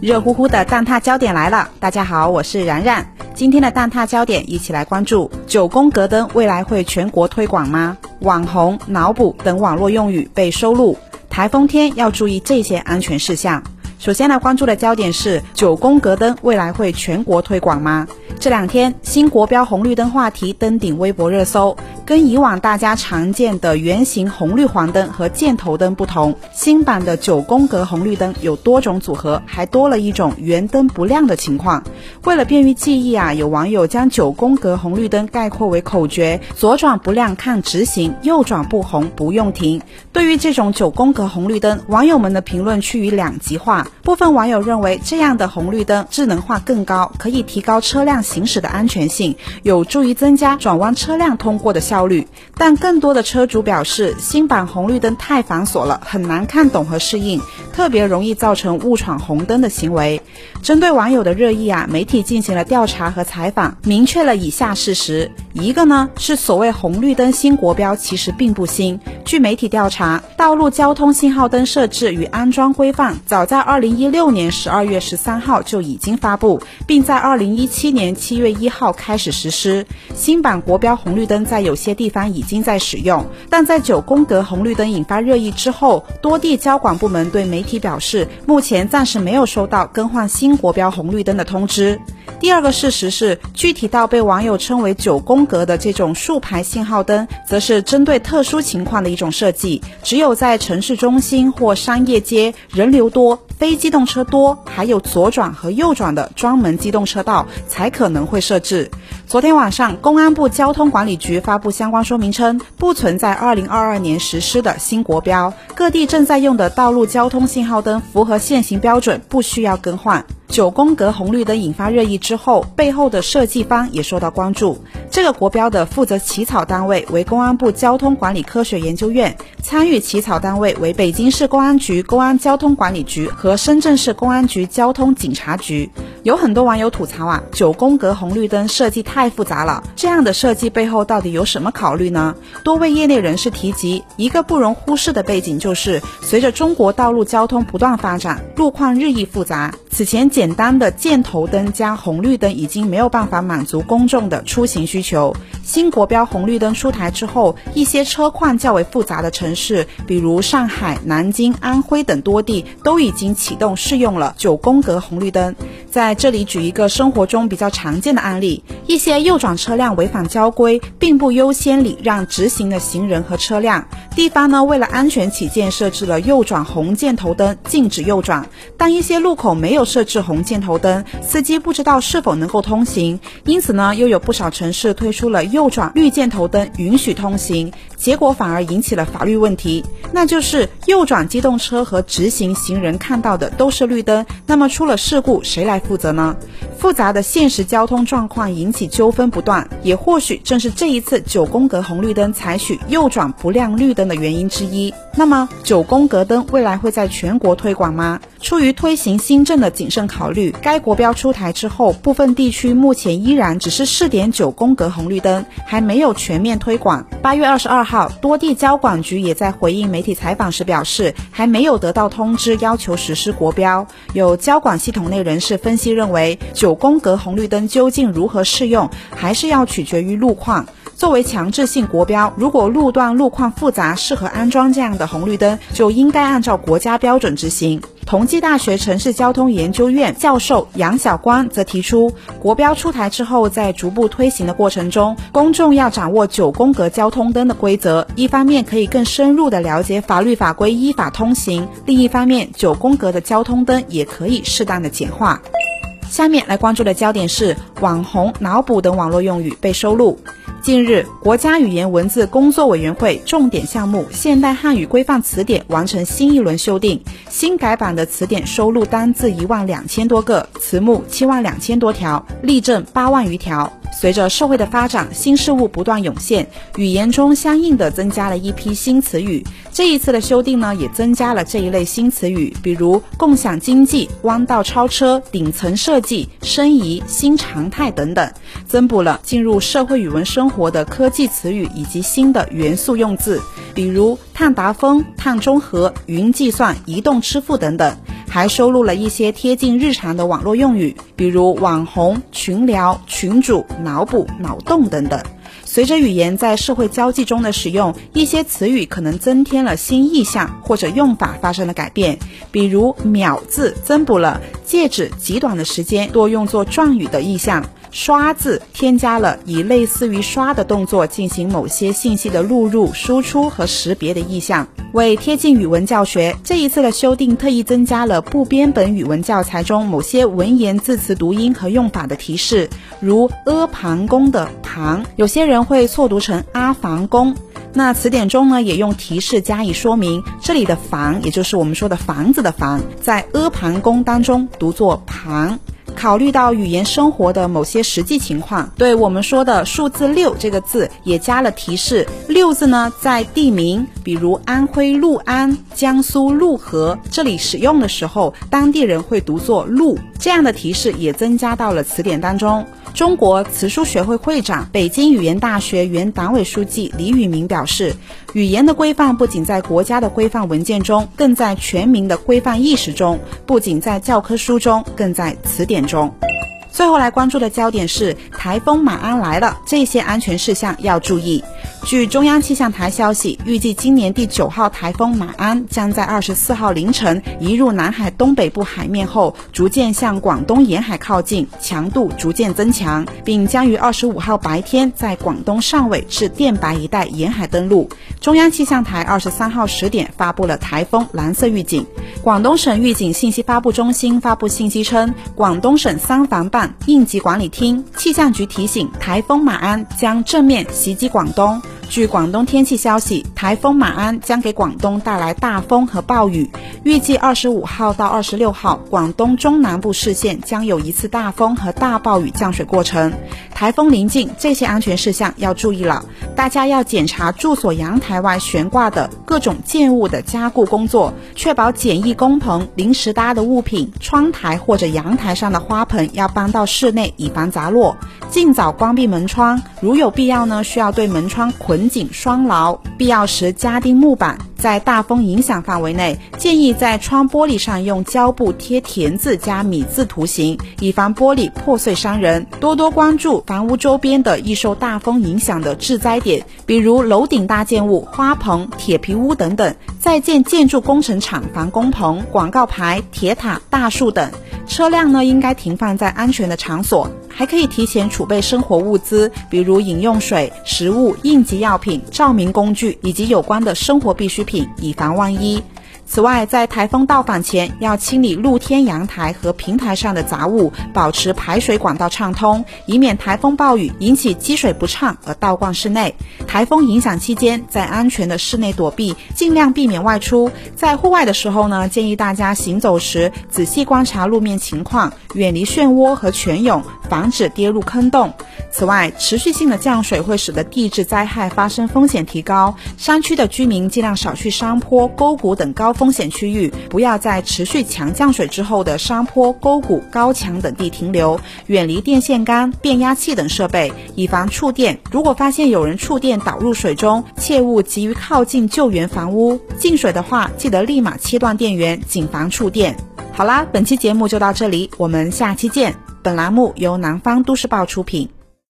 热乎乎的蛋挞焦点来了，大家好，我是然然。今天的蛋挞焦点，一起来关注九宫格灯未来会全国推广吗？网红、脑补等网络用语被收录，台风天要注意这些安全事项。首先来关注的焦点是九宫格灯未来会全国推广吗？这两天新国标红绿灯话题登顶微博热搜。跟以往大家常见的圆形红绿黄灯和箭头灯不同，新版的九宫格红绿灯有多种组合，还多了一种圆灯不亮的情况。为了便于记忆啊，有网友将九宫格红绿灯概括为口诀：左转不亮看直行，右转不红不用停。对于这种九宫格红绿灯，网友们的评论趋于两极化。部分网友认为这样的红绿灯智能化更高，可以提高车辆行驶的安全性，有助于增加转弯车辆通过的效。率，但更多的车主表示，新版红绿灯太繁琐了，很难看懂和适应，特别容易造成误闯红灯的行为。针对网友的热议啊，媒体进行了调查和采访，明确了以下事实：一个呢是所谓红绿灯新国标其实并不新。据媒体调查，道路交通信号灯设置与安装规范早在二零一六年十二月十三号就已经发布，并在二零一七年七月一号开始实施。新版国标红绿灯在有些地方已经在使用，但在九宫格红绿灯引发热议之后，多地交管部门对媒体表示，目前暂时没有收到更换新国标红绿灯的通知。第二个事实是，具体到被网友称为九宫格的这种竖排信号灯，则是针对特殊情况的一种设计，只有在城市中心或商业街人流多、非机动车多，还有左转和右转的专门机动车道才可能会设置。昨天晚上，公安部交通管理局发布相关说明称，不存在二零二二年实施的新国标，各地正在用的道路交通信号灯符合现行标准，不需要更换。九宫格红绿灯引发热议之后，背后的设计方也受到关注。这个国标的负责起草单位为公安部交通管理科学研究院，参与起草单位为北京市公安局公安交通管理局和深圳市公安局交通警察局。有很多网友吐槽啊，九宫格红绿灯设计太复杂了，这样的设计背后到底有什么考虑呢？多位业内人士提及，一个不容忽视的背景就是，随着中国道路交通不断发展，路况日益复杂。此前简单的箭头灯加红绿灯已经没有办法满足公众的出行需求。新国标红绿灯出台之后，一些车况较为复杂的城市，比如上海、南京、安徽等多地，都已经启动试用了九宫格红绿灯。在这里举一个生活中比较常见的案例：一些右转车辆违反交规，并不优先礼让直行的行人和车辆。地方呢，为了安全起见，设置了右转红箭头灯，禁止右转。但一些路口没有设置红箭头灯，司机不知道是否能够通行，因此呢，又有不少城市推出了右转绿箭头灯，允许通行。结果反而引起了法律问题，那就是右转机动车和直行行人看到的都是绿灯，那么出了事故谁来负责呢？复杂的现实交通状况引起纠纷不断，也或许正是这一次九宫格红绿灯采取右转不亮绿灯的原因之一。那么九宫格灯未来会在全国推广吗？出于推行新政的谨慎考虑，该国标出台之后，部分地区目前依然只是试点九宫格红绿灯，还没有全面推广。八月二十二号，多地交管局也在回应媒体采访时表示，还没有得到通知要求实施国标。有交管系统内人士分析认为，九九宫格红绿灯究竟如何适用，还是要取决于路况。作为强制性国标，如果路段路况复杂，适合安装这样的红绿灯，就应该按照国家标准执行。同济大学城市交通研究院教授杨晓光则提出，国标出台之后，在逐步推行的过程中，公众要掌握九宫格交通灯的规则，一方面可以更深入的了解法律法规，依法通行；另一方面，九宫格的交通灯也可以适当的简化。下面来关注的焦点是网红、脑补等网络用语被收录。近日，国家语言文字工作委员会重点项目《现代汉语规范词典》完成新一轮修订，新改版的词典收录单字一万两千多个，词目七万两千多条，例证八万余条。随着社会的发展，新事物不断涌现，语言中相应的增加了一批新词语。这一次的修订呢，也增加了这一类新词语，比如共享经济、弯道超车、顶层设计、申遗、新常态等等，增补了进入社会语文生活的科技词语以及新的元素用字，比如碳达峰、碳中和、云计算、移动支付等等。还收录了一些贴近日常的网络用语，比如网红、群聊、群主、脑补、脑洞等等。随着语言在社会交际中的使用，一些词语可能增添了新意象，或者用法发生了改变。比如“秒”字增补了借指极短的时间，多用作状语的意象。刷字添加了以类似于刷的动作进行某些信息的录入、输出和识别的意象。为贴近语文教学，这一次的修订特意增加了部编本语文教材中某些文言字词读音和用法的提示，如阿房宫的房，有些人会错读成阿房宫。那词典中呢，也用提示加以说明，这里的房，也就是我们说的房子的房，在阿房宫当中读作旁。考虑到语言生活的某些实际情况，对我们说的数字六这个字也加了提示。六字呢，在地名，比如安徽六安、江苏陆河这里使用的时候，当地人会读作路，这样的提示也增加到了词典当中。中国词书学会会长、北京语言大学原党委书记李宇明表示，语言的规范不仅在国家的规范文件中，更在全民的规范意识中；不仅在教科书中，更在词典中。最后来关注的焦点是台风马鞍来了，这些安全事项要注意。据中央气象台消息，预计今年第九号台风马鞍将在二十四号凌晨移入南海东北部海面后，逐渐向广东沿海靠近，强度逐渐增强，并将于二十五号白天在广东汕尾至电白一带沿海登陆。中央气象台二十三号十点发布了台风蓝色预警。广东省预警信息发布中心发布信息称，广东省三防办。应急管理厅气象局提醒，台风马鞍将正面袭击广东。据广东天气消息，台风马鞍将给广东带来大风和暴雨。预计二十五号到二十六号，广东中南部市县将有一次大风和大暴雨降水过程。台风临近，这些安全事项要注意了。大家要检查住所阳台外悬挂的各种建物的加固工作，确保简易工棚、临时搭的物品、窗台或者阳台上的花盆要搬到室内，以防砸落。尽早关闭门窗，如有必要呢，需要对门窗捆紧双牢，必要时加钉木板。在大风影响范围内，建议在窗玻璃上用胶布贴田字加米字图形，以防玻璃破碎伤人。多多关注房屋周边的易受大风影响的致灾点，比如楼顶搭建物、花棚、铁皮屋等等；在建建筑工程厂房工棚、广告牌、铁塔、大树等。车辆呢，应该停放在安全的场所。还可以提前储备生活物资，比如饮用水、食物、应急药品、照明工具以及有关的生活必需品，以防万一。此外，在台风到访前，要清理露天阳台和平台上的杂物，保持排水管道畅通，以免台风暴雨引起积水不畅而倒灌室内。台风影响期间，在安全的室内躲避，尽量避免外出。在户外的时候呢，建议大家行走时仔细观察路面情况，远离漩涡和泉涌，防止跌入坑洞。此外，持续性的降水会使得地质灾害发生风险提高，山区的居民尽量少去山坡、沟谷等高。风险区域不要在持续强降水之后的山坡、沟谷、高墙等地停留，远离电线杆、变压器等设备，以防触电。如果发现有人触电导入水中，切勿急于靠近救援房屋。进水的话，记得立马切断电源，谨防触电。好啦，本期节目就到这里，我们下期见。本栏目由南方都市报出品。